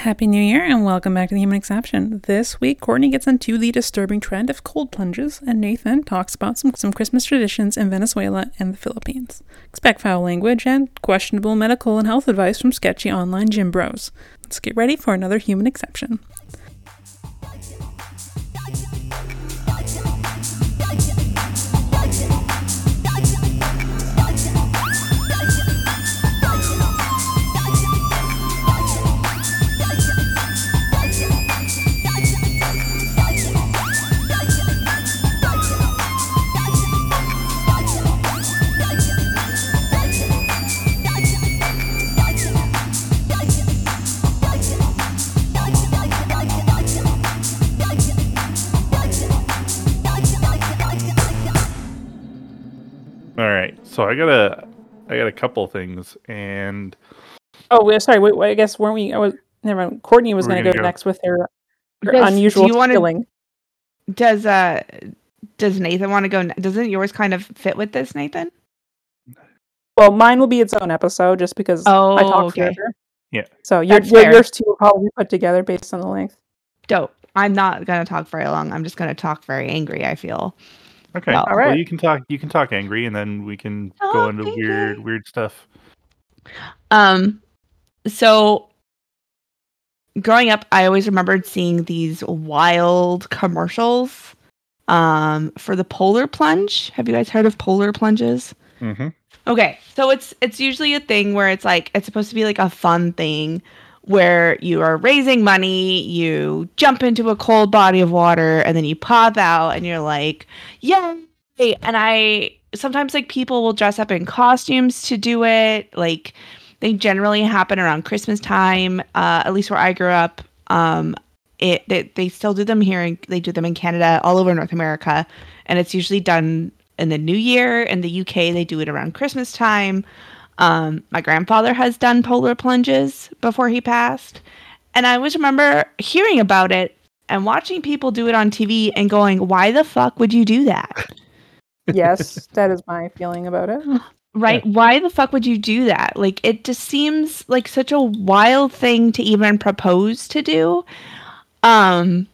Happy New Year and welcome back to the Human Exception. This week, Courtney gets into the disturbing trend of cold plunges, and Nathan talks about some, some Christmas traditions in Venezuela and the Philippines. Expect foul language and questionable medical and health advice from sketchy online gym bros. Let's get ready for another Human Exception. So I got a, I got a couple things, and Oh, wait, sorry. Wait, wait, I guess weren't we? I was never. mind. Courtney was going to go, go- next with her, her Does- unusual do wanna- feeling. Does uh does Nathan want to go? Doesn't yours kind of fit with this, Nathan? Well, mine will be its own episode just because I Oh, talk okay. forever. Yeah. So your, your yours two will probably be put together based on the length. Dope. I'm not gonna talk very long. I'm just gonna talk very angry. I feel. Okay, Well, well, alright. you can talk, you can talk angry, and then we can go into angry. weird, weird stuff. Um, so growing up, I always remembered seeing these wild commercials. Um, for the polar plunge. Have you guys heard of polar plunges? Mm-hmm. Okay, so it's it's usually a thing where it's like it's supposed to be like a fun thing where you are raising money, you jump into a cold body of water, and then you pop out, and you're like, yay! And I sometimes like people will dress up in costumes to do it. Like they generally happen around Christmas time. Uh, at least where I grew up, um, it they, they still do them here. And they do them in Canada, all over North America, and it's usually done in the new year. In the UK, they do it around Christmas time. Um, my grandfather has done polar plunges before he passed, and I always remember hearing about it and watching people do it on TV and going, "Why the fuck would you do that?" Yes, that is my feeling about it. right? Why the fuck would you do that? Like, it just seems like such a wild thing to even propose to do. Um,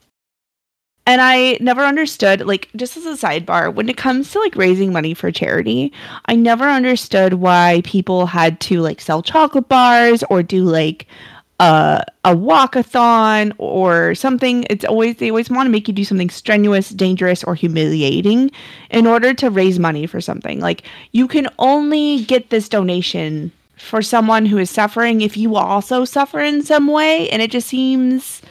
and I never understood, like, just as a sidebar, when it comes to like raising money for charity, I never understood why people had to like sell chocolate bars or do like uh, a walkathon or something. It's always, they always want to make you do something strenuous, dangerous, or humiliating in order to raise money for something. Like, you can only get this donation for someone who is suffering if you also suffer in some way. And it just seems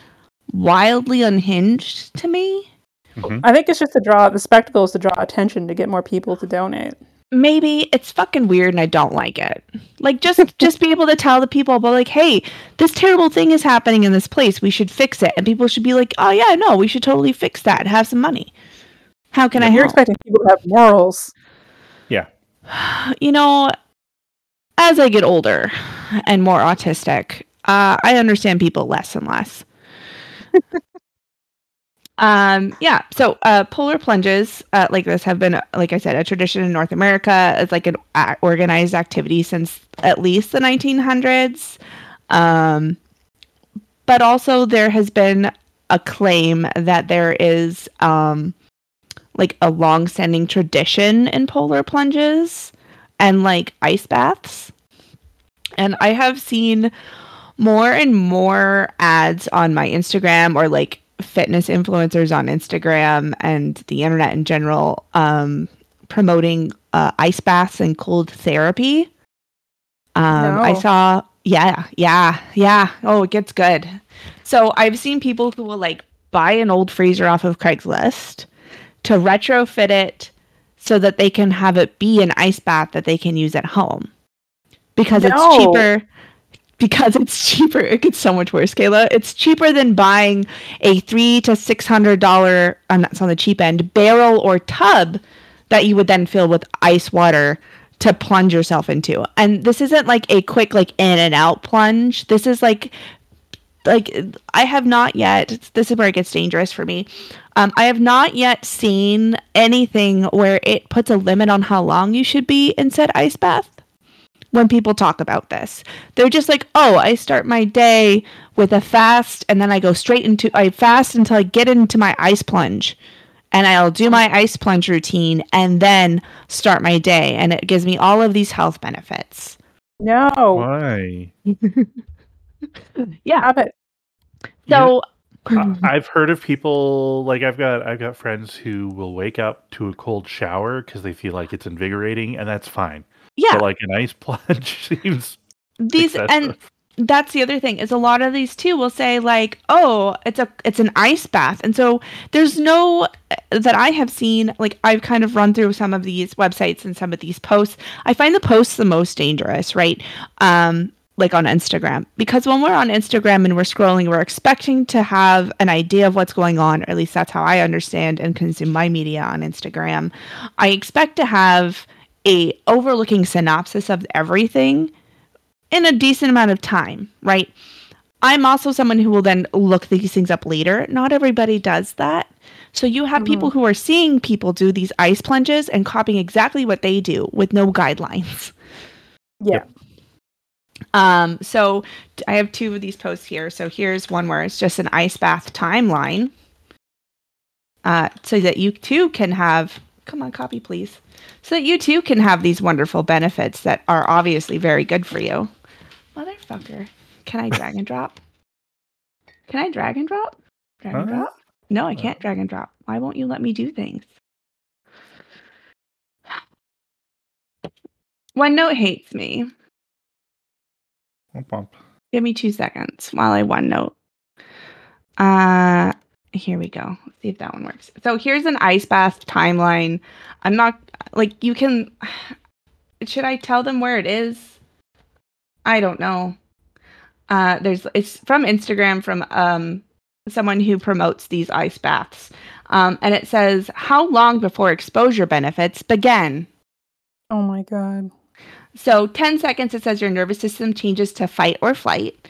wildly unhinged to me. Mm-hmm. I think it's just to draw the spectacle is to draw attention to get more people to donate. Maybe it's fucking weird and I don't like it. Like just just be able to tell the people but like, hey, this terrible thing is happening in this place. We should fix it. And people should be like, Oh yeah, no, we should totally fix that and have some money. How can I You're help? expecting people to have morals. Yeah. you know, as I get older and more autistic, uh, I understand people less and less. Um, yeah. So, uh, polar plunges uh, like this have been, like I said, a tradition in North America. It's like an uh, organized activity since at least the 1900s. Um, but also there has been a claim that there is um, like a long-standing tradition in polar plunges and like ice baths. And I have seen more and more ads on my Instagram or like fitness influencers on Instagram and the internet in general um, promoting uh, ice baths and cold therapy. Um, I saw, yeah, yeah, yeah. Oh, it gets good. So I've seen people who will like buy an old freezer off of Craigslist to retrofit it so that they can have it be an ice bath that they can use at home because No. it's cheaper because it's cheaper it gets so much worse kayla it's cheaper than buying a three to six hundred dollar i'm not on the cheap end barrel or tub that you would then fill with ice water to plunge yourself into and this isn't like a quick like in and out plunge this is like like I have not yet. This is where it gets dangerous for me. Um, I have not yet seen anything where it puts a limit on how long you should be in said ice bath. When people talk about this. They're just like, "Oh, I start my day with a fast and then I go straight into I fast until I get into my ice plunge." And I'll do my ice plunge routine and then start my day and it gives me all of these health benefits. No. Why? Yeah. Stop it. So I- I've heard of people like I've got I've got friends who will wake up to a cold shower because they feel like it's invigorating, and that's fine. Yeah, But like an ice plunge seems these and that's the other thing is a lot of these too will say like oh it's a it's an ice bath. And so there's no that i have seen like i've kind of run through some of these websites and some of these posts. I find the posts the most dangerous right um like on instagram. Because when we're on instagram and we're scrolling we're expecting to have an idea of what's going on or at least that's how i understand and consume my media on instagram. I expect to have a overlooking synopsis of everything in a decent amount of time, right? I'm also someone who will then look these things up later. Not everybody does that. So you have people who are seeing people do these ice plunges and copying exactly what they do with no guidelines. Yeah. Um, so I have two of these posts here. So here's one where it's just an ice bath timeline. Uh, so that you too can have come on, copy please. So that you too can have these wonderful benefits that are obviously very good for you. Motherfucker. Can I drag and drop? Can I drag and drop? Drag and Huh? drop? No, I can't drag and drop. Why won't you let me do things? OneNote hates me. Give me two seconds while I OneNote. Uh, here we go. Let's see if that one works. So here's an ice bath timeline. I'm not like you can. Should I tell them where it is? I don't know. Uh, there's it's from Instagram from um someone who promotes these ice baths. Um, and it says how long before exposure benefits begin. Oh my god. So 10 seconds, it says your nervous system changes to fight or flight.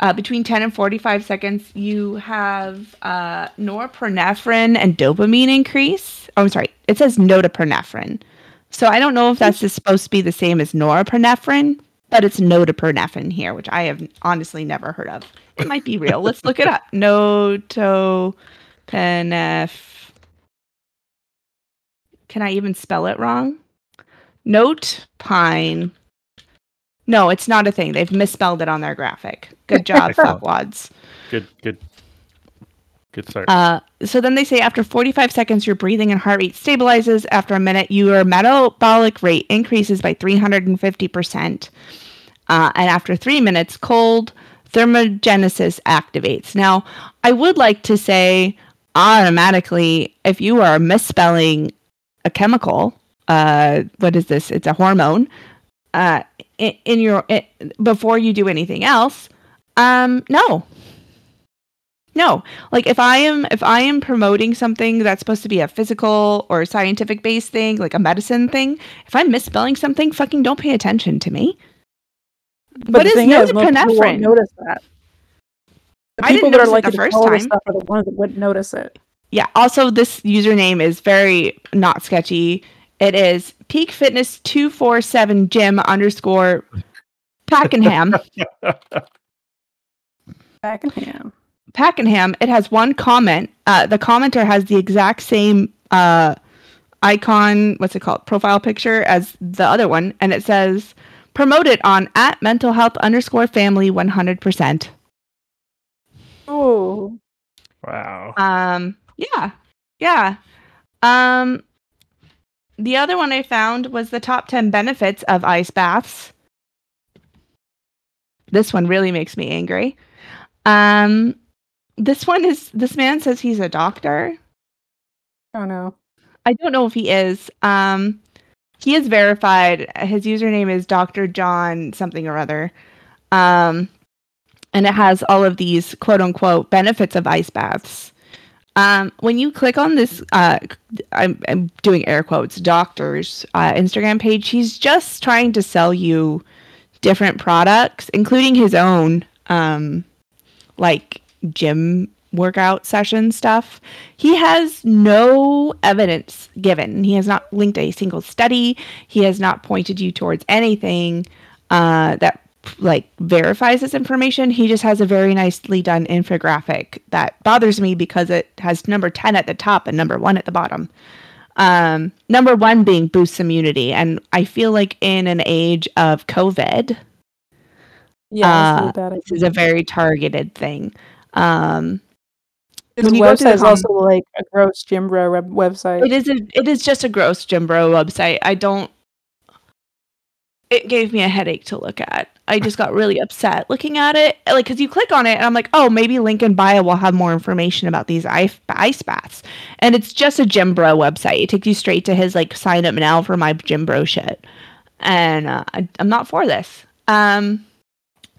Uh, between 10 and 45 seconds, you have uh, norepinephrine and dopamine increase. Oh, I'm sorry. It says notopernephrin. So I don't know if that's just supposed to be the same as norepinephrine, but it's notopernephrin here, which I have honestly never heard of. It might be real. Let's look it up. Notopeneph. Can I even spell it wrong? Note pine. No, it's not a thing. They've misspelled it on their graphic. Good job, fuckwads. Good, good, good start. Uh, so then they say after 45 seconds, your breathing and heart rate stabilizes. After a minute, your metabolic rate increases by 350%. Uh, and after three minutes, cold thermogenesis activates. Now, I would like to say automatically, if you are misspelling a chemical, uh, what is this? It's a hormone. Uh, in, in your i before you do anything else, um, no, no. Like if I am if I am promoting something that's supposed to be a physical or scientific based thing, like a medicine thing, if I'm misspelling something, fucking don't pay attention to me. But What is thing is, most people won't notice that. The I didn't people that are like the first time. stuff are the ones that wouldn't notice it. Yeah. Also, this username is very not sketchy. It is Peak Fitness two four seven Gym underscore Pakenham. Pakenham. Pakenham. It has one comment. Uh, the commenter has the exact same uh, icon. What's it called? Profile picture as the other one, and it says promote it on at mental health underscore family one hundred percent. Oh, wow. Um, yeah, yeah. Um, the other one I found was the top 10 benefits of ice baths. This one really makes me angry. Um, this one is this man says he's a doctor. oh no. I don't know if he is. Um, he is verified. His username is Dr. John something or other. Um, and it has all of these quote unquote benefits of ice baths. Um, when you click on this, uh, I'm, I'm doing air quotes, doctor's uh, Instagram page, he's just trying to sell you different products, including his own, um, like gym workout session stuff. He has no evidence given. He has not linked a single study. He has not pointed you towards anything. uh, that like verifies this information. He just has a very nicely done infographic that bothers me because it has number 10 at the top and number 1 at the bottom. Um, number 1 being boosts immunity and I feel like in an age of COVID, Yeah, uh, this is a very targeted thing. Um, His when you go through website is also like a gross Jim Bro web- website. It is a, it is just a gross Jim Bro website. I don't. It gave me a headache to look at. I just got really upset looking at it. Like, because you click on it, and I'm like, oh, maybe link in bio will have more information about these ice, ice baths. And it's just a Jim Bro website. It takes you straight to his like sign up now for my Jim Bro shit. And uh, I, I'm not for this. Um,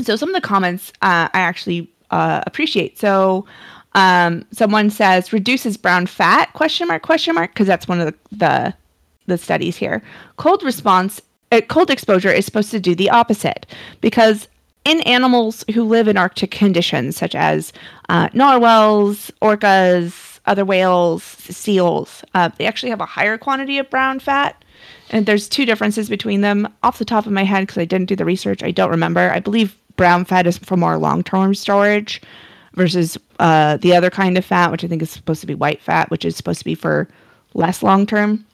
so some of the comments uh, I actually uh, appreciate. So um, someone says reduces brown fat question mark question mark because that's one of the, the the studies here. Cold response, cold exposure is supposed to do the opposite because in animals who live in Arctic conditions, such as uh, narwhals, orcas, other whales, seals, uh, they actually have a higher quantity of brown fat. And there's two differences between them. Off the top of my head, because I didn't do the research, I don't remember. I believe brown fat is for more long term storage versus uh, the other kind of fat, which I think is supposed to be white fat, which is supposed to be for less long term.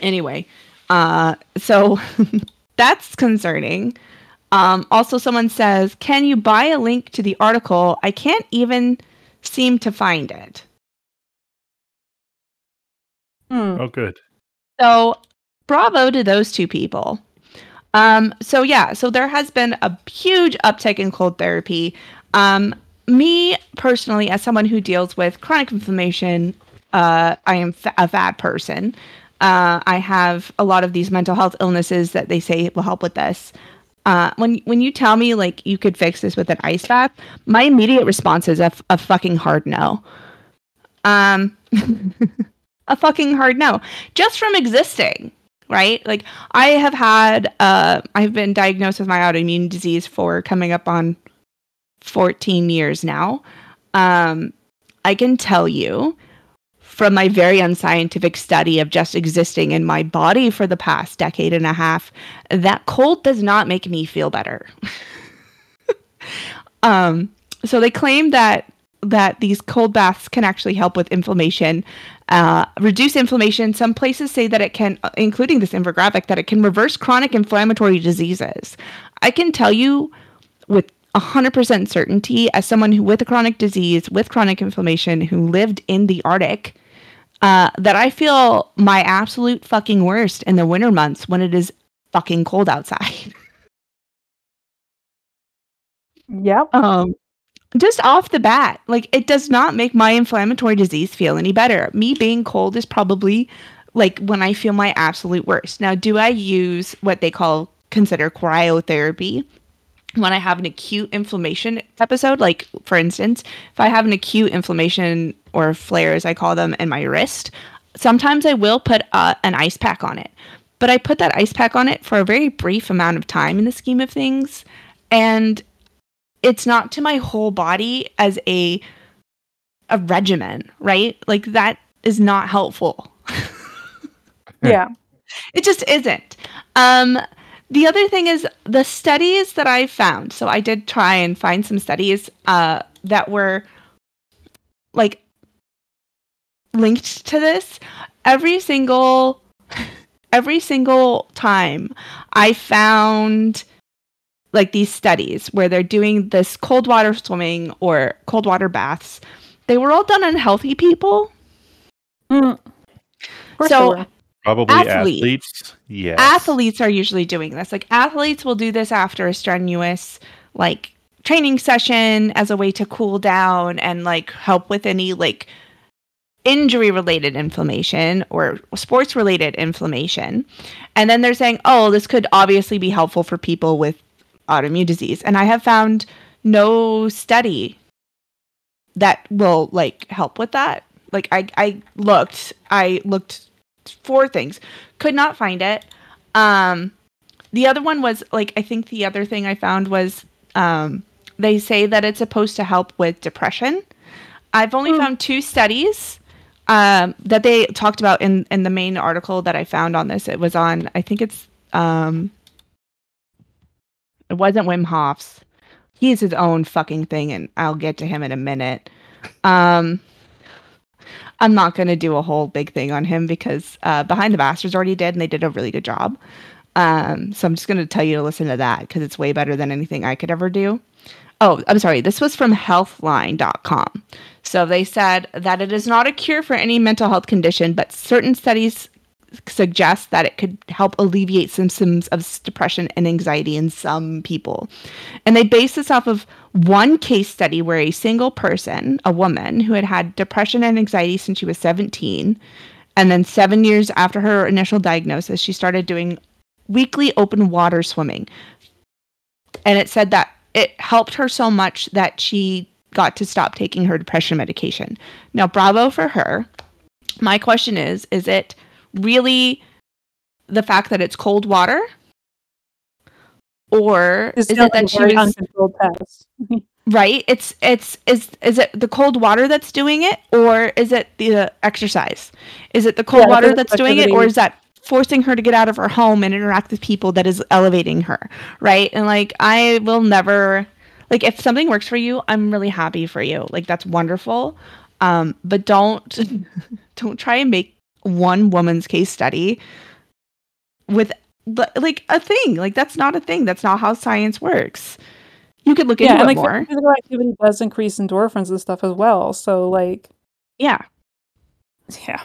Anyway, uh, so that's concerning. Um, also, someone says, Can you buy a link to the article? I can't even seem to find it. Hmm. Oh, good. So, bravo to those two people. Um, so yeah, so there has been a huge uptick in cold therapy. Um, me personally, as someone who deals with chronic inflammation, uh, I am fa- a fat person. Uh, I have a lot of these mental health illnesses that they say will help with this. Uh, when when you tell me like you could fix this with an ice bath, my immediate response is a, f- a fucking hard no. Um, a fucking hard no, just from existing right? Like I have had uh I've been diagnosed with my autoimmune disease for coming up on 14 years now. Um I can tell you from my very unscientific study of just existing in my body for the past decade and a half that cold does not make me feel better. um so they claim that that these cold baths can actually help with inflammation, uh, reduce inflammation. Some places say that it can, including this infographic, that it can reverse chronic inflammatory diseases. I can tell you with 100% certainty, as someone who with a chronic disease, with chronic inflammation, who lived in the Arctic, uh, that I feel my absolute fucking worst in the winter months when it is fucking cold outside. Yep. um just off the bat like it does not make my inflammatory disease feel any better me being cold is probably like when i feel my absolute worst now do i use what they call consider cryotherapy when i have an acute inflammation episode like for instance if i have an acute inflammation or flare as i call them in my wrist sometimes i will put uh, an ice pack on it but i put that ice pack on it for a very brief amount of time in the scheme of things and it's not to my whole body as a a regimen, right? Like that is not helpful. Yeah. It just isn't. Um the other thing is the studies that I found. So I did try and find some studies uh that were like linked to this. Every single every single time I found like these studies where they're doing this cold water swimming or cold water baths, they were all done on healthy people. Mm. So- were. Probably Athletes. athletes. Yes. Athletes are usually doing this. Like athletes will do this after a strenuous like training session as a way to cool down and like help with any like injury related inflammation or sports related inflammation. And then they're saying, "Oh, this could obviously be helpful for people with autoimmune disease." And I have found no study that will like help with that. Like I I looked, I looked for things, could not find it. Um the other one was like I think the other thing I found was um they say that it's supposed to help with depression. I've only Hmm. found two studies um, that they talked about in in the main article that I found on this. It was on I think it's um It wasn't Wim Hof's. He's his own fucking thing, and I'll get to him in a minute. Um, I'm not going to do a whole big thing on him because uh, Behind the Bastards already did, and they did a really good job. Um, so I'm just going to tell you to listen to that because it's way better than anything I could ever do. Oh, I'm sorry. This was from healthline.com. So they said that it is not a cure for any mental health condition, but certain studies suggest that it could help alleviate symptoms of depression and anxiety in some people. And they base this off of one case study where a single person, a woman who had had depression and anxiety since she was 17, and then seven years after her initial diagnosis, she started doing weekly open water swimming. And it said that it helped her so much that she got to stop taking her depression medication. Now, bravo for her. My question is is it really the fact that it's cold water? Or It's is it that she uncontrolled right? It's it's is is it the cold water that's doing it, or is it the uh, exercise? Is it the cold Yeah, water that's doing it, or is that forcing her to get out of her home and interact with people that is elevating her, right? And like I will never like if something works for you, I'm really happy for you. Like that's wonderful. Um, but don't don't try and make one woman's case study with like a thing. Like that's not a thing. That's not how science works. You could look into Yeah, and it like more. physical activity does increase endorphins and stuff as well. So like, Yeah. yeah,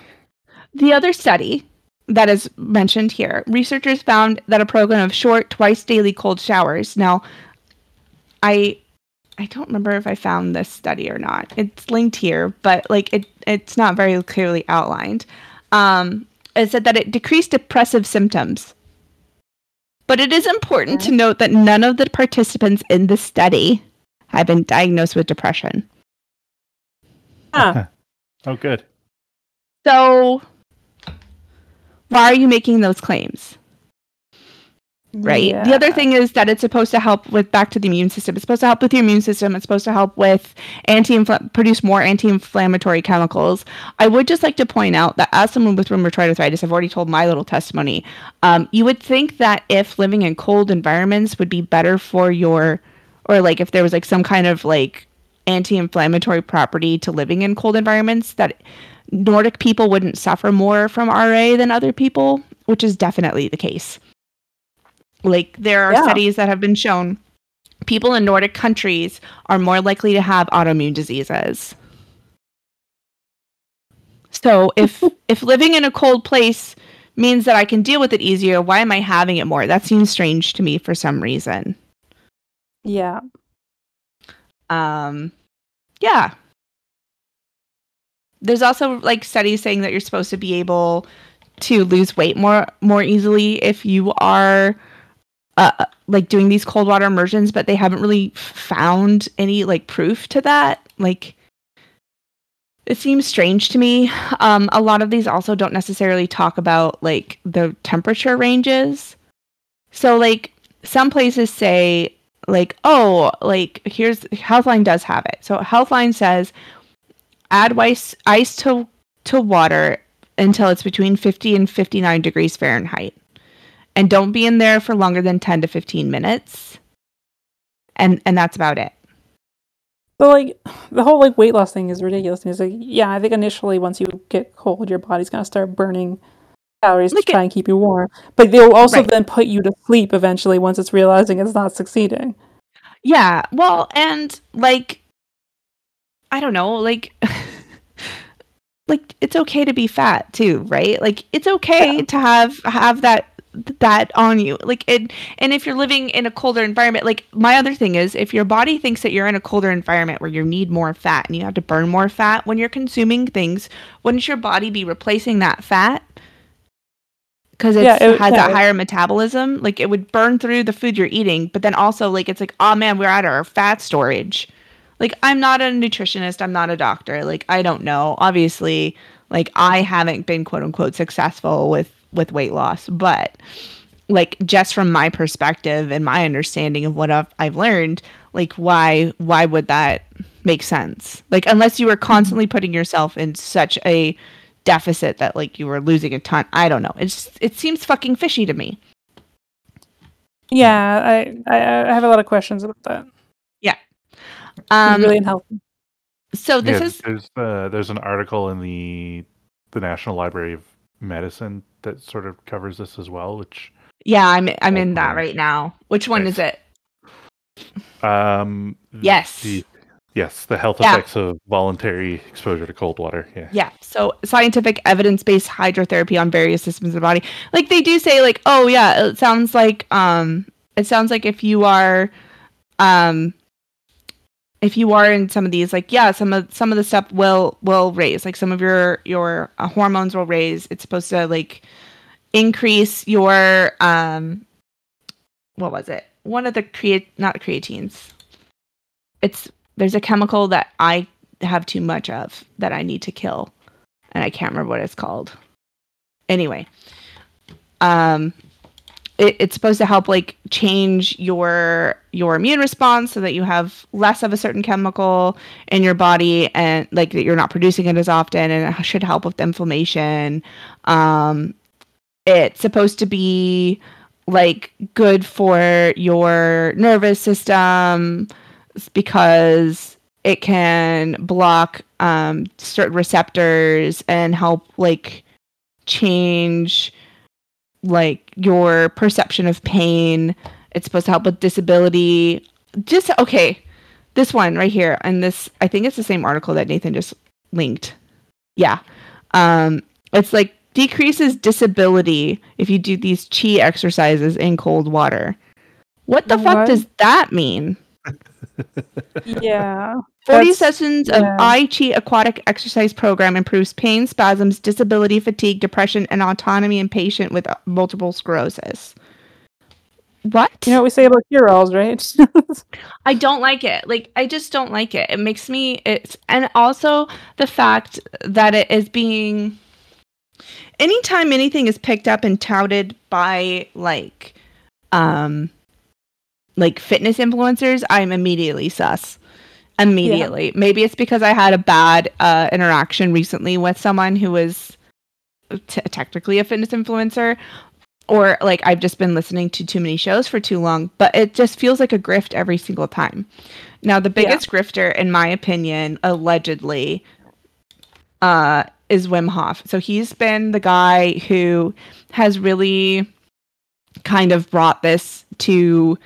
The other study that is mentioned here, researchers found that a program of short, twice daily cold showers. Now, I I don't remember if I found this study or not. It's linked here, but like it it's not very clearly outlined. Um, it said that it decreased depressive symptoms. But it is important to note that none of the participants in the study have been diagnosed with depression. Huh. Oh, good. So, why are you making those claims? Right. The other thing is that it's supposed to help with back to the immune system. It's supposed to help with your immune system. It's supposed to help with anti produce more anti-inflammatory chemicals. I would just like to point out that as someone with rheumatoid arthritis, I've already told my little testimony. Um, you would think that if living in cold environments would be better for your, or like if there was like some kind of like anti-inflammatory property to living in cold environments, that Nordic people wouldn't suffer more from RA than other people, which is definitely the case. Like there are Yeah. studies that have been shown people in Nordic countries are more likely to have autoimmune diseases. So if if living in a cold place means that I can deal with it easier, why am I having it more? That seems strange to me for some reason. Yeah. Um yeah. There's also like studies saying that you're supposed to be able to lose weight more more easily if you are uh, like doing these cold water immersions, but they haven't really found any like proof to that. Like it seems strange to me. Um, a lot of these also don't necessarily talk about like the temperature ranges. So like some places say like, oh, like here's Healthline does have it. So Healthline says add ice ice to to water until it's between 50 and 59 degrees Fahrenheit. And don't be in there for longer than 10 to 15 minutes. And and that's about it. But like the whole like weight loss thing is ridiculous and. It's like, yeah, I think initially once you get cold, your body's gonna start burning calories Like to it- try and keep you warm. But they'll also Right. then put you to sleep eventually once it's realizing it's not succeeding. Yeah. Well, and like I don't know, like like it's okay to be fat too, right? Like it's okay to have have that that on you. Like it and if you're living in a colder environment, like my other thing is if your body thinks that you're in a colder environment where you need more fat and you have to burn more fat when you're consuming things, wouldn't your body be replacing that fat? Because it Yeah, it- has yeah, a higher metabolism, like it would burn through the food you're eating, but then also like it's like, oh man, we're at our fat storage. Like I'm not a nutritionist, I'm not a doctor. Like I don't know. Obviously, like I haven't been quote unquote successful with with weight loss, but like just from my perspective and my understanding of what I've, I've learned, like why why would that make sense? Like unless you were constantly putting yourself in such a deficit that like you were losing a ton. I don't know. It's it seems fucking fishy to me. Yeah, I, I I have a lot of questions about that. Yeah, um, really unhealthy. so this yeah, is there's uh, there's an article in the the National Library of Medicine that sort of covers this as well, which yeah, I'm I'm in that right now. Which one is it? um Yes. the, yes the health Yeah. effects of voluntary exposure to cold water yeah Yeah. So scientific evidence-based hydrotherapy on various systems of the body. Like they do say like, "Oh yeah, it sounds like um it sounds like if you are um if you are in some of these like yeah, some of some of the stuff will will raise. Like some of your your uh, hormones will raise. It's supposed to like increase your um what was it? One of the create not creatines. It's there's a chemical that I have too much of that I need to kill. And I can't remember what it's called. Anyway. Um it, it's supposed to help like change your your immune response so that you have less of a certain chemical in your body and like that you're not producing it as often and it should help with inflammation. Um it's supposed to be like good for your nervous system because it can block um, certain receptors and help like change like your perception of pain it's supposed to help with disability. Just okay this one right here and this i think it's the same article that nathan just linked. Yeah. Um it's like decreases disability if you do these chi exercises in cold water. What the fuck does that mean Yeah. 40 That's- sessions of. Ai Chi aquatic exercise program improves pain, spasms, disability, fatigue, depression, and autonomy in patient with uh, multiple sclerosis. What? You know what we say about cure-alls, right? I don't like it. Like I just don't like it. It makes me it's and also the fact that it is being anytime anything is picked up and touted by like um like fitness influencers, I'm immediately sus. Immediately. Maybe it's because I had a bad uh interaction recently with someone who was t- technically a fitness influencer or like I've just been listening to too many shows for too long, but it just feels like a grift every single time. Now, the Yeah. biggest grifter, in my opinion, allegedly, uh, is Wim Hof. So he's been the guy who has really kind of brought this to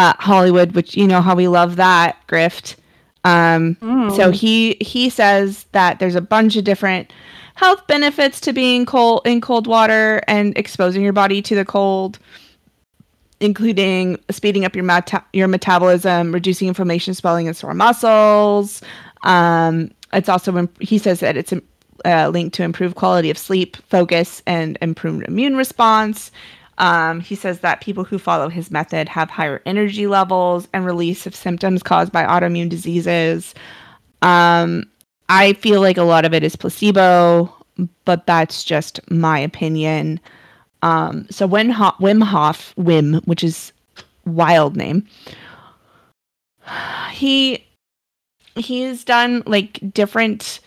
uh, Hollywood, which you know how we love that grift. Um, Mm. so he he says that there's a bunch of different health benefits to being cold in cold water and exposing your body to the cold, including speeding up your meta- your metabolism, reducing inflammation, swelling, and sore muscles. Um, it's also im- he says that it's uh, linked to improved quality of sleep, focus, and improved immune response. Um, he says that people who follow his method have higher energy levels and release of symptoms caused by autoimmune diseases. Um, I feel like a lot of it is placebo, but that's just my opinion. Um, so when Ho- Wim Hof, Wim, which is wild name, he he's done like different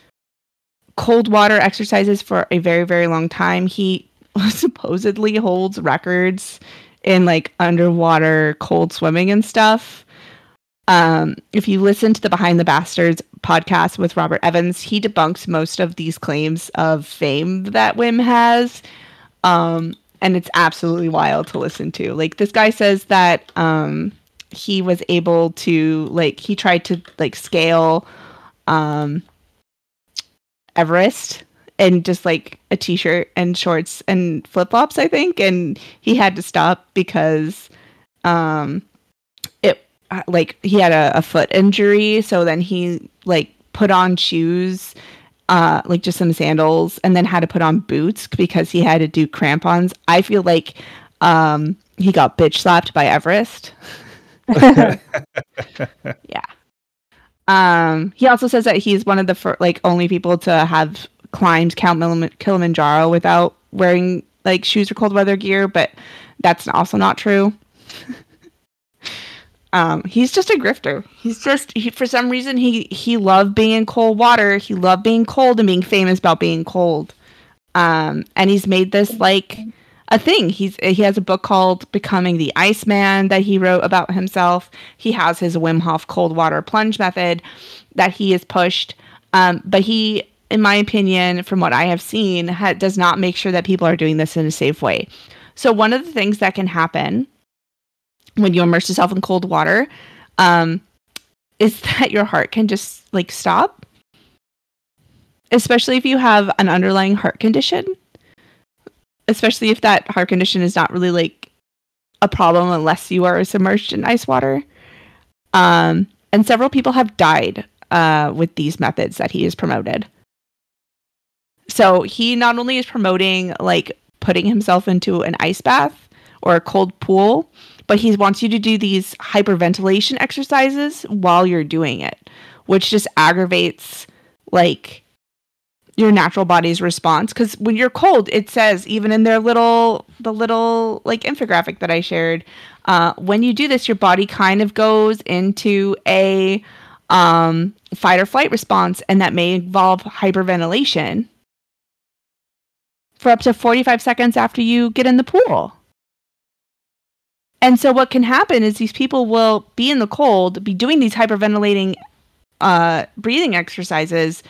cold water exercises for a very very long time. He supposedly holds records in like underwater cold swimming and stuff. Um, if you listen to the Behind the Bastards podcast with Robert Evans, he debunks most of these claims of fame that Wim has. Um, and it's absolutely wild to listen to. Like this guy says that um he was able to like he tried to like scale um Everest and just like a t-shirt and shorts and flip-flops I think and he had to stop because um it uh, like he had a, a foot injury so then he like put on shoes uh like just some sandals and then had to put on boots because he had to do crampons. I feel like um he got bitch slapped by everest. Yeah. Um he also says that he's one of the fir- like only people to have climbed count Milim- kilimanjaro without wearing like shoes or cold weather gear but that's also not true um he's just a grifter he's just he, for some reason he he loved being in cold water he loved being cold and being famous about being cold um and he's made this like a thing. He's he has a book called Becoming the Iceman that he wrote about himself. He has his Wim Hof cold water plunge method that he has pushed. Um, but he, in my opinion, from what I have seen, ha- does not make sure that people are doing this in a safe way. So one of the things that can happen when you immerse yourself in cold water um, is that your heart can just like stop, especially if you have an underlying heart condition especially if that heart condition is not really like a problem unless you are submerged in ice water. Um, and several people have died uh, with these methods that he has promoted. So he not only is promoting like putting himself into an ice bath or a cold pool, but he wants you to do these hyperventilation exercises while you're doing it, which just aggravates like your natural body's response. Because when you're cold it says even in their little the little like infographic that i shared uh, when you do this your body kind of goes into a um, fight or flight response and that may involve hyperventilation for up to 45 seconds after you get in the pool and so what can happen is these people will be in the cold be doing these hyperventilating uh, breathing exercises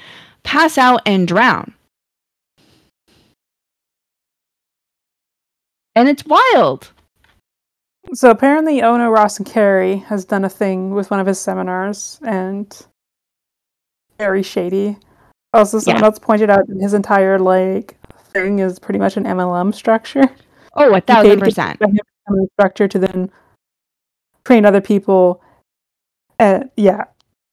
pass out and drown. And it's wild. So apparently, Ono Ross and Carey has done a thing with one of his seminars, and very shady. Also, someone Yeah. else pointed out his entire like thing is pretty much an MLM structure. Oh, a thousand percent. him to then train other people. Uh, yeah,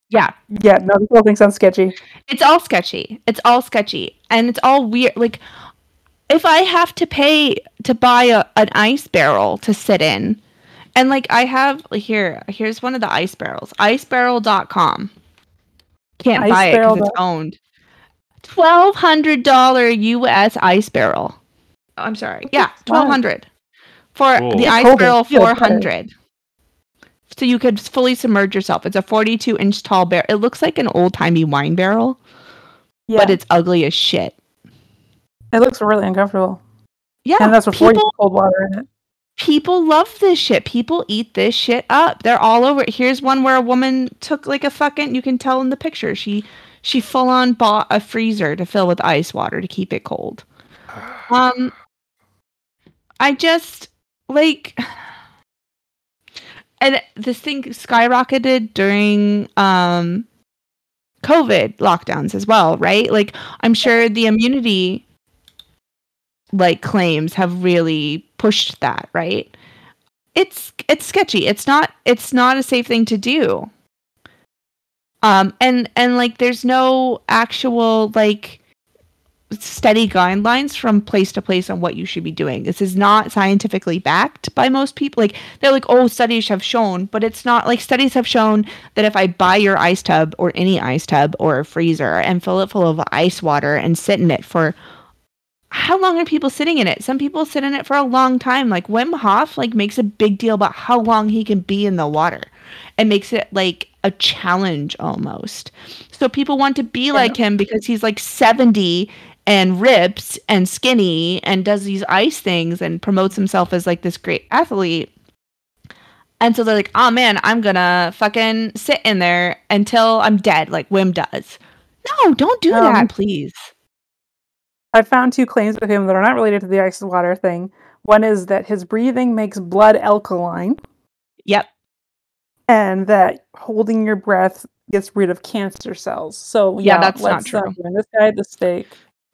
Yeah. yeah. No, this whole thing sounds sketchy. It's all sketchy. It's all sketchy. And it's all weird. Like, if I have to pay to buy a, an ice barrel to sit in, and like I have here, here's one of the ice barrels icebarrel.com. Can't buy it because it's dot- owned. $1,200 US ice barrel. Oh, I'm sorry. Yeah, 1200 For Cool. the ice barrel, and feels better. 400 So you could fully submerge yourself. It's a 42 inch tall barrel. It looks like an old timey wine barrel Yeah, but it's ugly as shit. it looks really uncomfortable, Yeah, and that's before you people, put cold water in it. people love this shit. People eat this shit up. They're all over. It. Here's one where a woman took like a fucking. You can tell in the picture. She she full on bought a freezer to fill with ice water to keep it cold. Um, I just like, and this thing skyrocketed during um COVID lockdowns as well, right? Like, I'm sure the immunity like claims have really pushed that, right? It's it's sketchy. It's not it's not a safe thing to do. Um and and like there's no actual like steady guidelines from place to place on what you should be doing. This is not scientifically backed by most people. Like they're like, oh, studies have shown, but it's not like studies have shown that if I buy your ice tub or any ice tub or a freezer and fill it full of ice water and sit in it for how long are people sitting in it? Some people sit in it for a long time. Like Wim Hof like makes a big deal about how long he can be in the water and makes it like a challenge almost. So people want to be like him because he's like 70 and ripped and skinny and does these ice things and promotes himself as like this great athlete. And so they're like, oh man, I'm gonna fucking sit in there until I'm dead, like Wim does. No, don't do Um, that, please. I found two claims with him that are not related to the ice and water thing. One is that his breathing makes blood alkaline, Yep. And that holding your breath gets rid of cancer cells. So Yeah, yeah, that's not true. this guy the stake.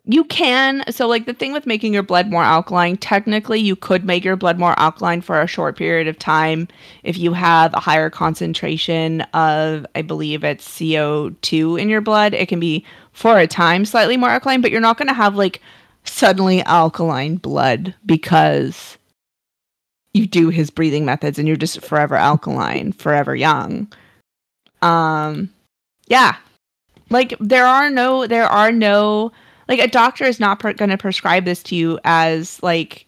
You can. So, like, the thing with making your blood more alkaline, technically, you could make your blood more alkaline for a short period of time if you have a higher concentration of, I believe it's CO2 in your blood. It can be for a time slightly more alkaline, but you're not going to have like suddenly alkaline blood because you do his breathing methods and you're just forever alkaline, forever young. Um, yeah. Like, there are no, there are no, like a doctor is not per- going to prescribe this to you as like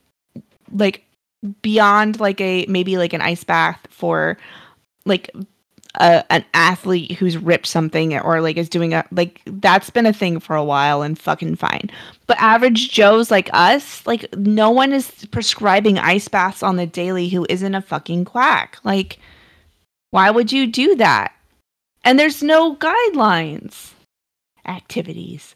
like beyond like a maybe like an ice bath for like a, an athlete who's ripped something or like is doing a like that's been a thing for a while and fucking fine. But average Joes like us, like no one is prescribing ice baths on the daily who isn't a fucking quack. Like why would you do that? And there's no guidelines. Activities.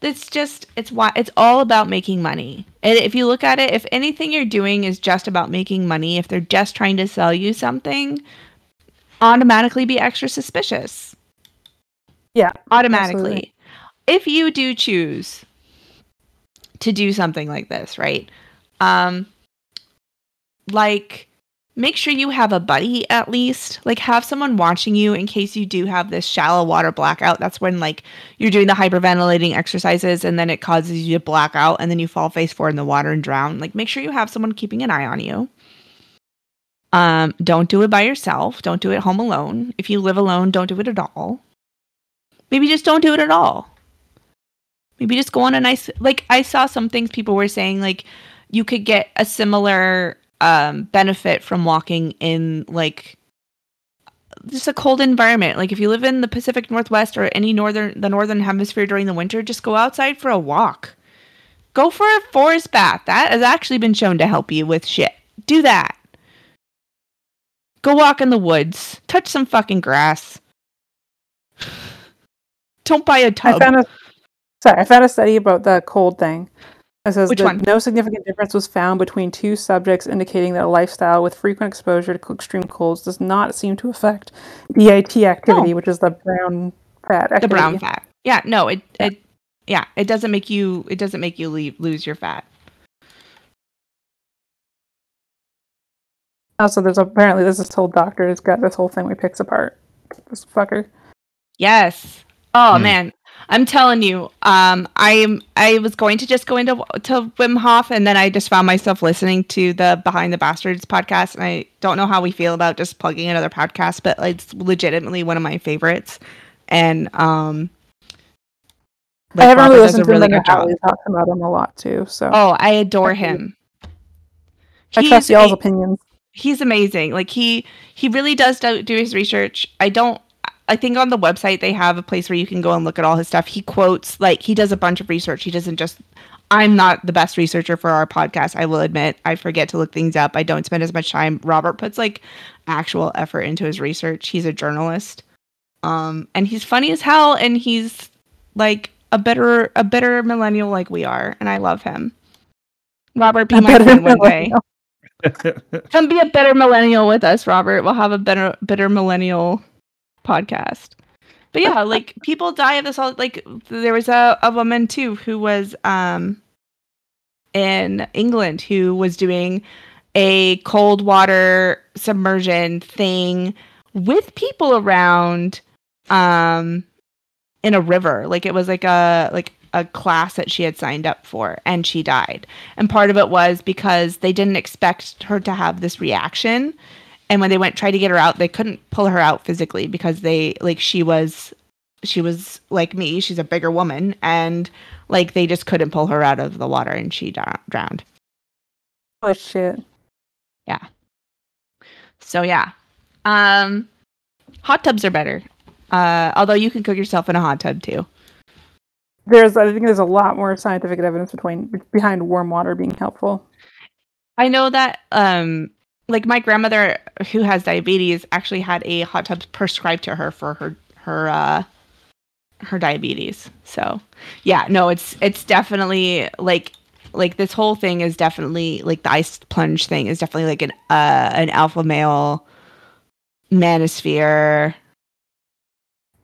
It's just it's why it's all about making money. And if you look at it, if anything you're doing is just about making money, if they're just trying to sell you something, automatically be extra suspicious. Yeah. Automatically. absolutely. If you do choose to do something like this, right? Um like make sure you have a buddy at least. Like have someone watching you in case you do have this shallow water blackout. That's when like you're doing the hyperventilating exercises and then it causes you to black out and then you fall face forward in the water and drown. Like make sure you have someone keeping an eye on you. Um, don't do it by yourself. Don't do it home alone. If you live alone, don't do it at all. Maybe just don't do it at all. Maybe just go on a nice like I saw some things people were saying like you could get a similar um benefit from walking in like just a cold environment. Like if you live in the Pacific Northwest or any northern the northern hemisphere during the winter, just go outside for a walk. Go for a forest bath. That has actually been shown to help you with shit. Do that. Go walk in the woods. Touch some fucking grass. Don't buy a I tub. found a sorry, I found a study about the cold thing. It says Which that one? no significant difference was found between two subjects, indicating that a lifestyle with frequent exposure to extreme colds does not seem to affect BAT activity, No. which is the brown fat activity. the brown fat. Yeah, no, it it yeah, it doesn't make you it doesn't make you leave, lose your fat. Also, there's apparently there's this whole doctor who's got this whole thing we picks apart. This fucker. Yes. Oh Hmm. man, I'm telling you, um, I'm I was going to just go into to Wim Hof, and then I just found myself listening to the Behind the Bastards podcast, and I don't know how we feel about just plugging another podcast, but it's legitimately one of my favorites, and um, I haven't really listened a to him, really but good job. Natalie talks about him a lot too. So Oh, I adore Thank him. I trust y'all's a- opinions. He's amazing. Like he he really does do, do his research. I don't. I think on the website they have a place where you can go and look at all his stuff. He quotes like he does a bunch of research. He doesn't just. I'm not the best researcher for our podcast. I will admit I forget to look things up. I don't spend as much time. Robert puts like actual effort into his research. He's a journalist, um, and he's funny as hell. And he's like a better a better millennial like we are, and I love him. Robert, be my friend one day. Come be a better millennial with us, Robert. We'll have a better better millennial podcast. But yeah, like people die of this all like there was a, a woman too who was um in England who was doing a cold water submersion thing with people around um in a river. Like it was like a like a class that she had signed up for and she died. And part of it was because they didn't expect her to have this reaction. And when they went try to get her out, they couldn't pull her out physically because they like she was she was like me, she's a bigger woman and like they just couldn't pull her out of the water and she dro- drowned. Oh shit. Yeah. So yeah. Um hot tubs are better. Uh although you can cook yourself in a hot tub too. There's I think there's a lot more scientific evidence between behind warm water being helpful. I know that um like my grandmother who has diabetes actually had a hot tub prescribed to her for her her uh her diabetes. So, yeah, no, it's it's definitely like like this whole thing is definitely like the ice plunge thing is definitely like an uh an alpha male manosphere.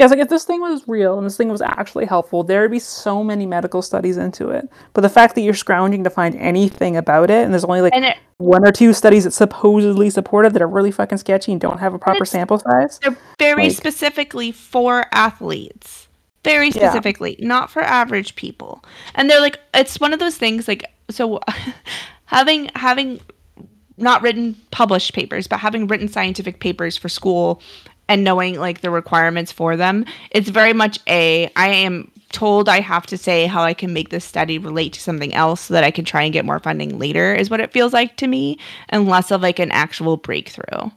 Yeah, it's like if this thing was real and this thing was actually helpful, there would be so many medical studies into it. But the fact that you're scrounging to find anything about it, and there's only like it, one or two studies that supposedly support it that are really fucking sketchy and don't have a proper sample size. they're very Like- specifically for athletes very Yeah. specifically not for average people and they're like it's one of those things like so having having not written published papers but having written scientific papers for school and knowing like the requirements for them it's very much a i am told i have to say how i can make this study relate to something else so that i can try and get more funding later is what it feels like to me and less of like an actual breakthrough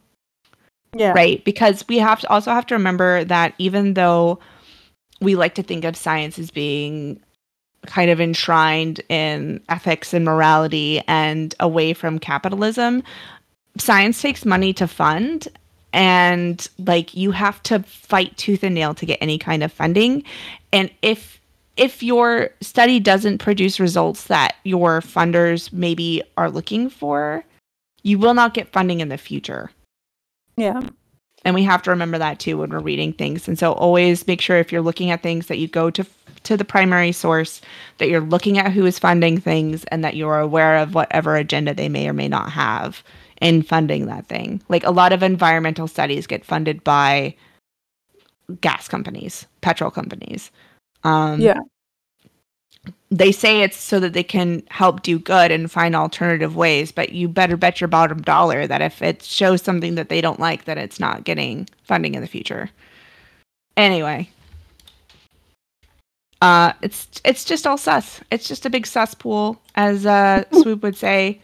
Yeah. right? Because we have to also have to remember that even though we like to think of science as being kind of enshrined in ethics and morality and away from capitalism, science takes money to fund and like you have to fight tooth and nail to get any kind of funding. And if if your study doesn't produce results that your funders maybe are looking for you will not get funding in the future. Yeah. and we have to remember that too when we're reading things. And so always make sure if you're looking at things that you go to to the primary source that you're looking at who is funding things and that you're aware of whatever agenda they may or may not have in funding that thing. Like a lot of environmental studies get funded by gas companies petrol companies. Um Yeah. they say it's so that they can help do good and find alternative ways but you better bet your bottom dollar that if it shows something that they don't like that it's not getting funding in the future. Anyway. Uh it's it's just all sus. It's just a big cesspool as uh swoop would say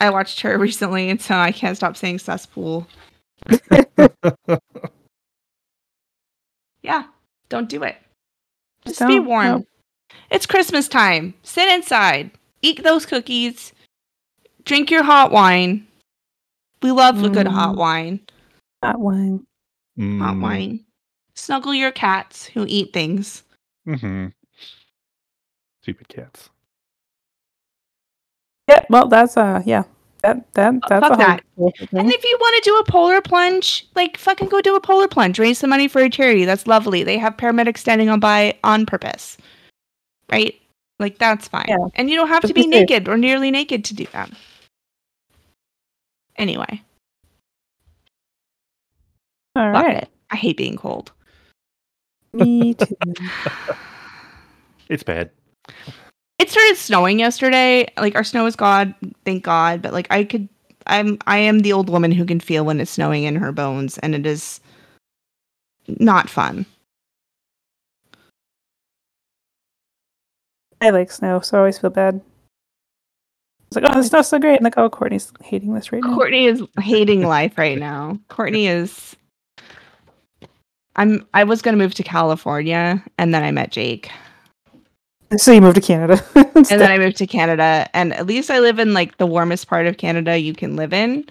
i watched her recently and so i can't stop saying cesspool yeah don't do it just be Don't, warm no. it's Christmas time. Sit inside. Eat those cookies. Drink your hot wine. We love a good hot Mm. wine. Hot wine. Hot Mm, wine. Snuggle your cats who eat things. mhm. Stupid cats. Yeah. Well, that's uh, yeah. That that that's fuck a whole that. bullshit And if you want to do a polar plunge, like fucking go do a polar plunge. Raise some money for a charity. That's lovely. They have paramedics standing on by on purpose. Right? Like that's fine. Yeah. And you don't have Just to be be safe. naked or nearly naked to do that. Anyway, All fuck right. it. I hate being cold. Me too. It's bad. It started snowing yesterday. Like our snow is God, thank God. But like I could, I'm I am the old woman who can feel when it's snowing in her bones, and it is not fun. I like snow, so I always feel bad. It's like, oh, this snow's so great. And like, oh, Courtney's hating this right now. Courtney is hating life right now. Courtney is. I'm. I was gonna move to California, and then I met Jake, So you moved to Canada. and then I moved to Canada, and at least I live in like the warmest part of Canada you can live in.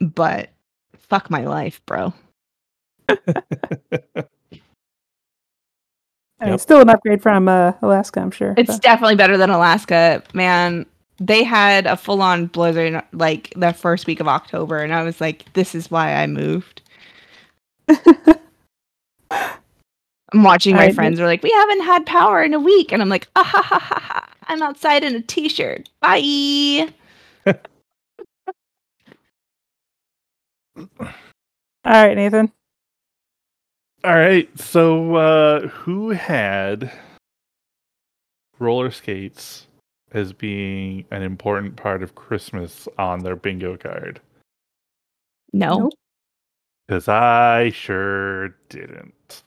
But fuck my life, bro. I mean, Yep. still an upgrade from uh, Alaska, I'm sure. It's but- definitely better than Alaska, man. They had a full on blizzard like the first week of October, and I was like, this is why I moved. I'm watching my Alright, friends are like, we haven't had power in a week, and I'm like, ah, ha, ha, ha, ha. I'm outside in a t-shirt. Bye. All right, Nathan. All right. So, uh, who had roller skates as being an important part of Christmas on their bingo card? No. Because I sure didn't.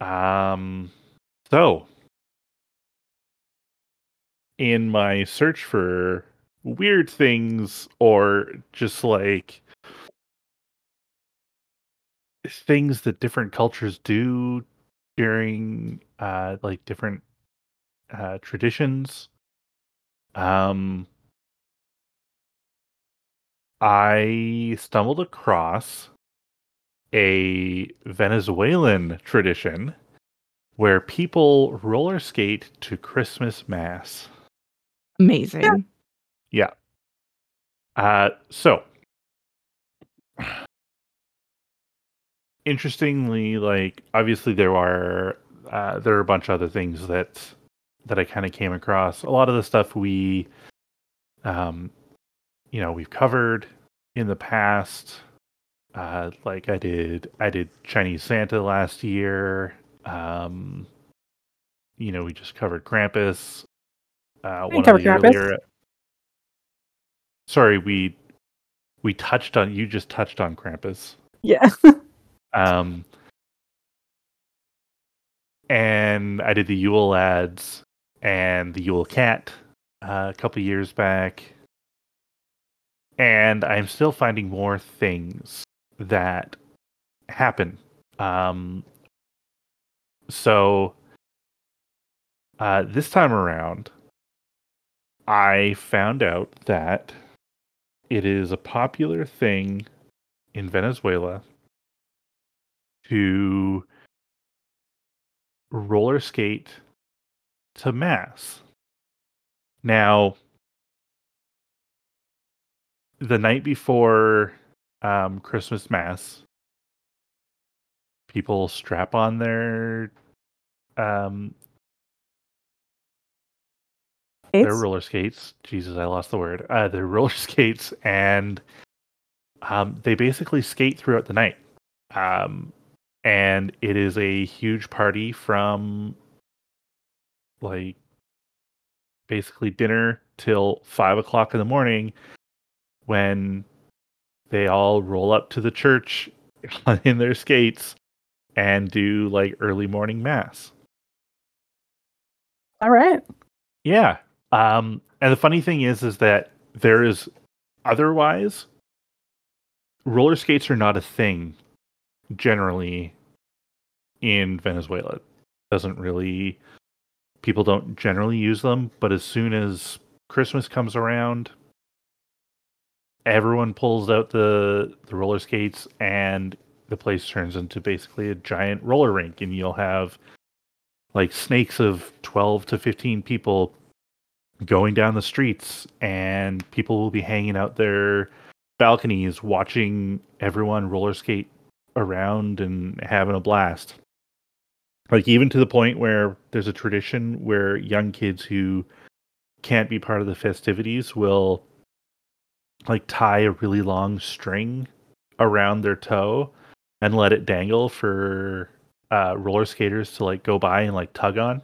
Um, so in my search for weird things or just like things that different cultures do during uh like different uh traditions um I stumbled across a Venezuelan tradition where people roller skate to Christmas mass. Amazing. Yeah. Uh, so, interestingly, like obviously there are uh, there are a bunch of other things that that I kind of came across. A lot of the stuff we, um, you know, we've covered in the past. Uh, like I did, I did Chinese Santa last year. Um, you know, we just covered Krampus. Uh, one of covered the Krampus. earlier. Sorry, we we touched on. You just touched on Krampus. Yeah. Um, and I did the Yule lads and the Yule cat uh, a couple years back. and I'm still finding more things that happen. Um, so uh, this time around, I found out that it is a popular thing in Venezuela to roller skate to mass. Now, the night before um, Christmas mass, people strap on their um, their roller skates. Jesus, I lost the word. Uh, their roller skates, and um, they basically skate throughout the night. Um, and it is a huge party from like basically dinner till five o'clock in the morning when they all roll up to the church in their skates and do like early morning mass. All right. Yeah. Um, and the funny thing is, is that there is otherwise roller skates are not a thing generally in Venezuela. Doesn't really people don't generally use them, but as soon as Christmas comes around, everyone pulls out the the roller skates and the place turns into basically a giant roller rink and you'll have like snakes of 12 to 15 people going down the streets and people will be hanging out their balconies watching everyone roller skate around and having a blast. Like even to the point where there's a tradition where young kids who can't be part of the festivities will like tie a really long string around their toe and let it dangle for uh, roller skaters to like go by and like tug on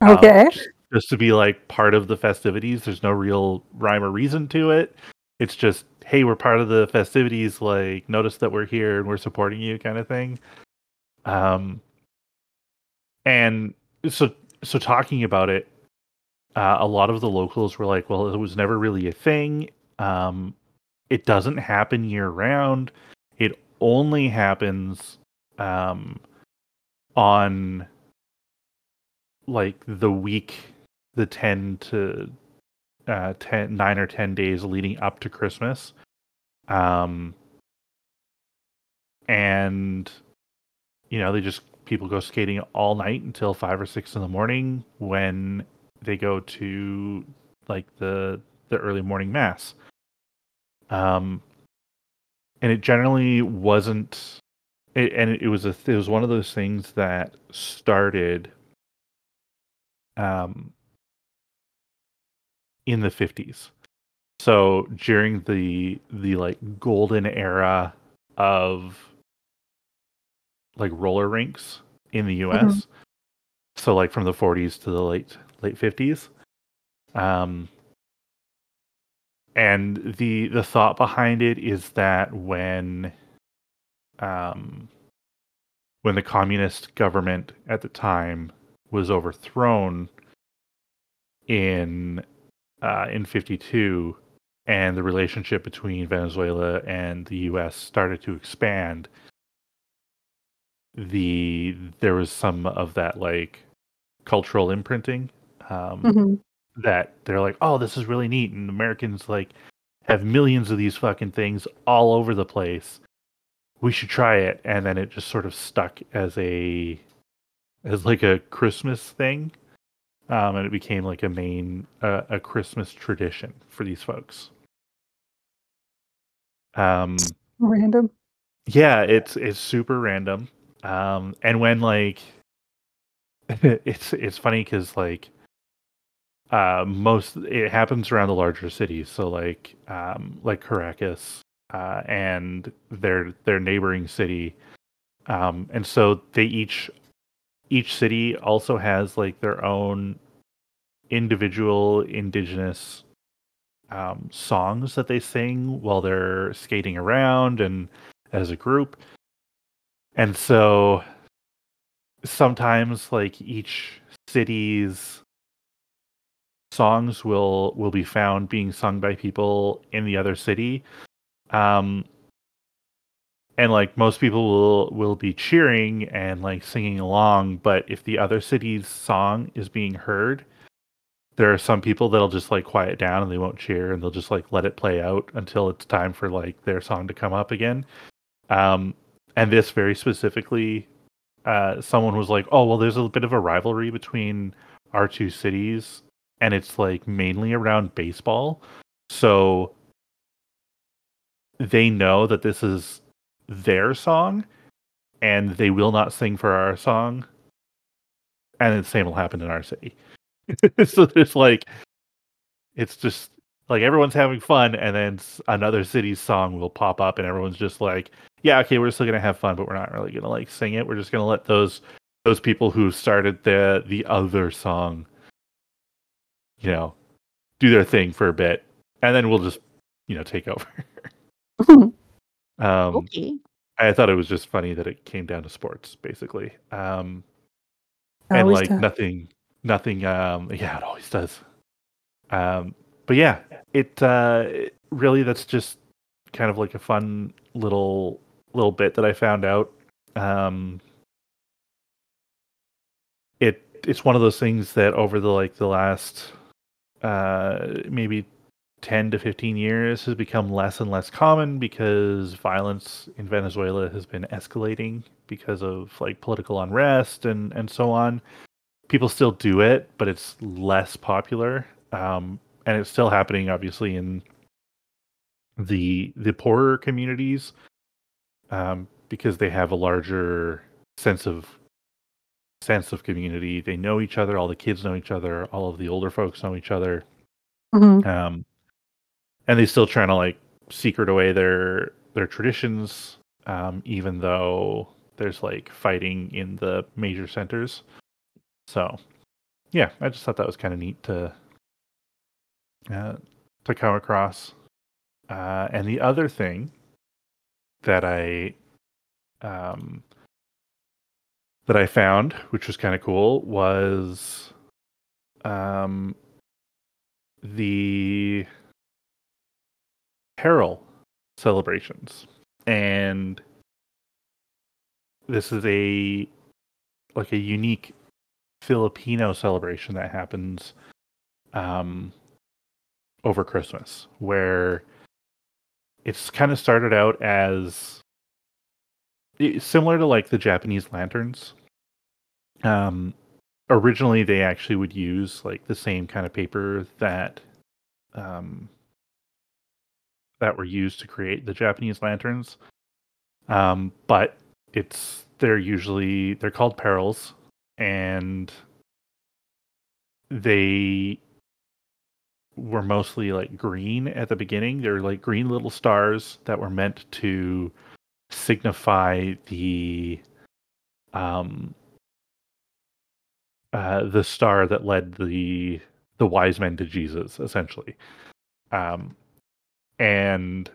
um, Okay. just, just to be like part of the festivities. There's no real rhyme or reason to it. It's just, hey, we're part of the festivities. Like, notice that we're here and we're supporting you, kind of thing. Um, and so, so talking about it, uh, a lot of the locals were like, well, it was never really a thing. Um, it doesn't happen year round. It only happens um, on like the week, the 10 to uh, 10, 9 or 10 days leading up to Christmas. Um, and, you know, they just, people go skating all night until five or six in the morning when they go to like the, the early morning mass. Um, and it generally wasn't, it, and it was a, it was one of those things that started um, in the 50s. So during the the like golden era of like roller rinks in the US. So like from the 40s to the late late 50s. Um and the the thought behind it is that when um when the communist government at the time was overthrown in uh, in 52 and the relationship between Venezuela and the US started to expand the there was some of that like cultural imprinting um, Mhm. that they're like oh this is really neat and Americans like have millions of these fucking things all over the place we should try it and then it just sort of stuck as a as like a Christmas thing um, and it became like a main uh, a Christmas tradition for these folks. Um, Random. yeah, it's it's super random. Um, and when like it's it's funny because like uh, most it happens around the larger cities, so like um, like Caracas uh, and their their neighboring city, um, and so they each each city also has like their own individual indigenous um, songs that they sing while they're skating around and as a group. And so sometimes like each city's songs will will be found being sung by people in the other city. Um, and like most people will will be cheering and like singing along, but if the other city's song is being heard, there are some people that'll just like quiet down and they won't cheer and they'll just like let it play out until it's time for like their song to come up again. Um, and this very specifically, uh, someone was like, "Oh, well, there's a bit of a rivalry between our two cities, and it's like mainly around baseball. So they know that this is their song, and they will not sing for our song, and the same will happen in our city." so there's like it's just like everyone's having fun and then another city's song will pop up and everyone's just like yeah okay we're still gonna have fun but we're not really gonna like sing it we're just gonna let those those people who started the the other song you know do their thing for a bit and then we'll just you know take over um Okay. i thought it was just funny that it came down to sports basically um and like does. nothing nothing um yeah it always does um but yeah it uh it- really that's just kind of like a fun little little bit that i found out um it it's one of those things that over the like the last uh maybe 10 to 15 years has become less and less common because violence in Venezuela has been escalating because of like political unrest and and so on people still do it, but it's less popular. Um, and it's still happening, obviously, in the the poorer communities um, because they have a larger sense of sense of community. They know each other. All the kids know each other. All of the older folks know each other. Mhm. Um, and they still trying to like secret away their their traditions, um, even though there's like fighting in the major centers. So, yeah, I just thought that was kind of neat to uh, to come across. Uh, and the other thing that I um, that I found, which was kind of cool, was um, the Parol celebrations, and this is a like a unique Filipino celebration that happens um, over Christmas, where it's kind of started out as similar to like the Japanese lanterns. Um, originally, they actually would use like the same kind of paper that um, that were used to create the Japanese lanterns, um, but it's they're usually they're called parols and they were mostly like green at the beginning. They're like green little stars that were meant to signify the um uh the star that led the the wise men to Jesus essentially. Um and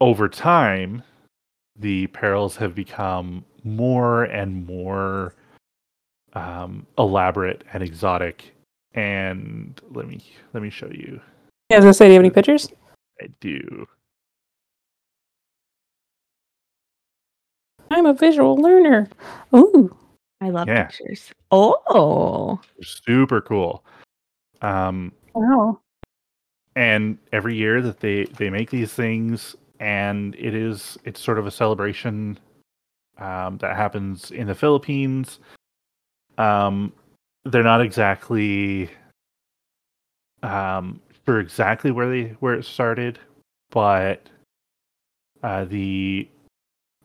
over time the parols have become more and more um, elaborate and exotic. And let me let me show you. Yeah, I was gonna say, do you have any pictures? I do. I'm a visual learner. Ooh. I love Yeah. pictures. Oh. Super cool. Um, Wow. and every year that they they make these things, and it is it's sort of a celebration um, that happens in the Philippines. Um, they're not exactly um, sure exactly where they where it started, but uh, the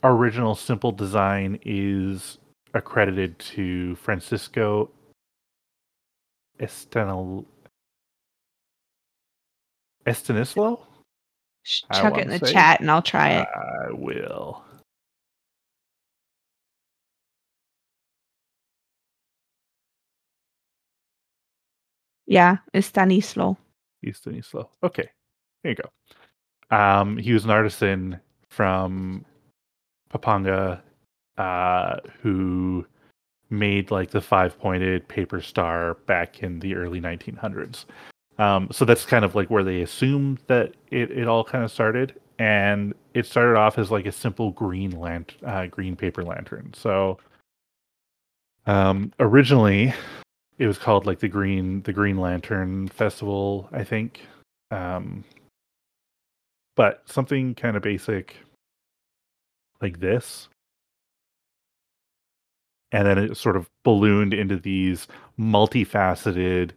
original simple design is accredited to Francisco Estenil Estanislo. Chuck it in the say- chat and I'll try it. I will. yeah, it's Stanislo. Estanislo. Okay, here you go. Um, he was an artisan from Pampanga uh, who made like the five pointed paper star back in the early 1900s. Um, so that's kind of like where they assume that it, it all kind of started. And it started off as like a simple green lant, uh, green paper lantern. So um, originally, it was called like the green the Green Lantern Festival, I think. Um, but something kind of basic like this. And then it sort of ballooned into these multifaceted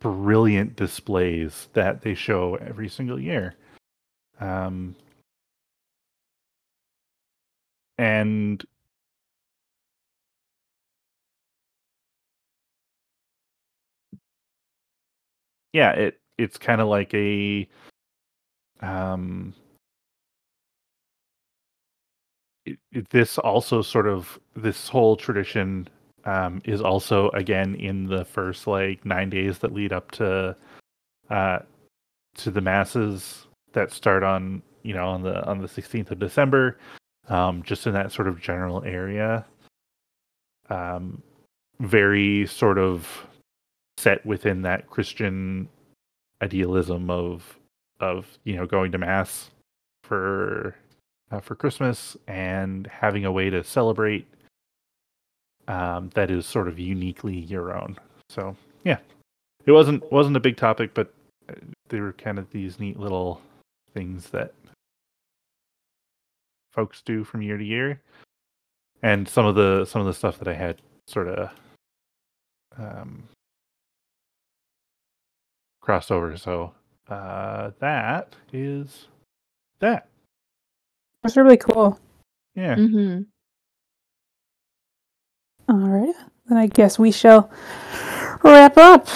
brilliant displays that they show every single year. Um, and yeah it it's kind of like a um this also sort of this whole tradition um, is also again in the first like nine days that lead up to uh, to the masses that start on you know on the on the 16th of December, um, just in that sort of general area. Um, very sort of set within that Christian idealism of of you know going to mass for uh, for Christmas and having a way to celebrate um, that is sort of uniquely your own. So yeah, it wasn't wasn't a big topic, but uh, they were kind of these neat little things that folks do from year to year, and some of the some of the stuff that I had sort of um, crossed over. So uh, that is that. That's really cool. Yeah. Mm-hmm. All right. Then I guess we shall wrap up.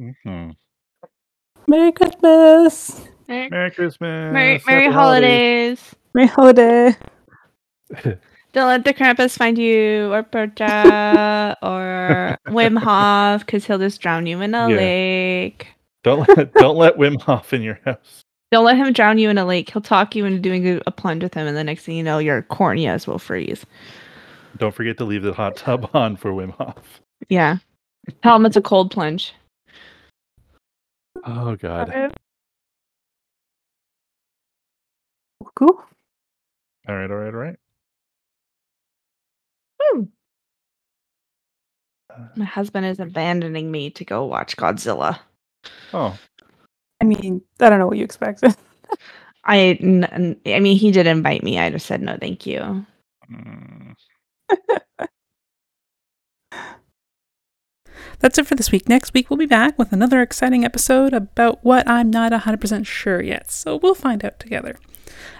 Mm-hmm. Merry Christmas. Merry, Merry Christmas. Merry, Merry Happy holidays. Merry holiday. Don't let the Krampus find you, or Perchta, or Wim Hof, because he'll just drown you in a Yeah. lake. don't let don't let Wim Hof in your house. Don't let him drown you in a lake. He'll talk you into doing a, a plunge with him, and the next thing you know, your corneas will freeze. Don't forget to leave the hot tub on for Wim Hof. Yeah. Tell him it's a cold plunge. Oh God. Cool. All right, all right, all right. Hmm. Uh, My husband is abandoning me to go watch Godzilla. Oh, I mean, I don't know what you expected. I, n- n- I mean, he did invite me. I just said no, thank you. mm, That's it for this week. Next week, we'll be back with another exciting episode about what I'm not 100% sure yet, so we'll find out together.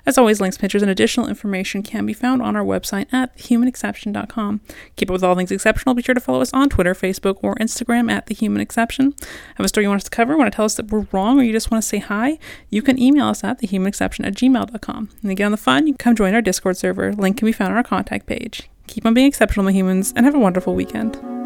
As always, links, pictures, and additional information can be found on our website at thehumanexception.com. Keep up with all things exceptional. Be sure to follow us on Twitter, Facebook, or Instagram at The Human Exception. Have a story you want us to cover, want to tell us that we're wrong, or you just want to say hi, you can email us at thehumanexception at gmail.com. And to get on the fun, you can come join our Discord server. Link can be found on our contact page. Keep on being exceptional, my humans, and have a wonderful weekend.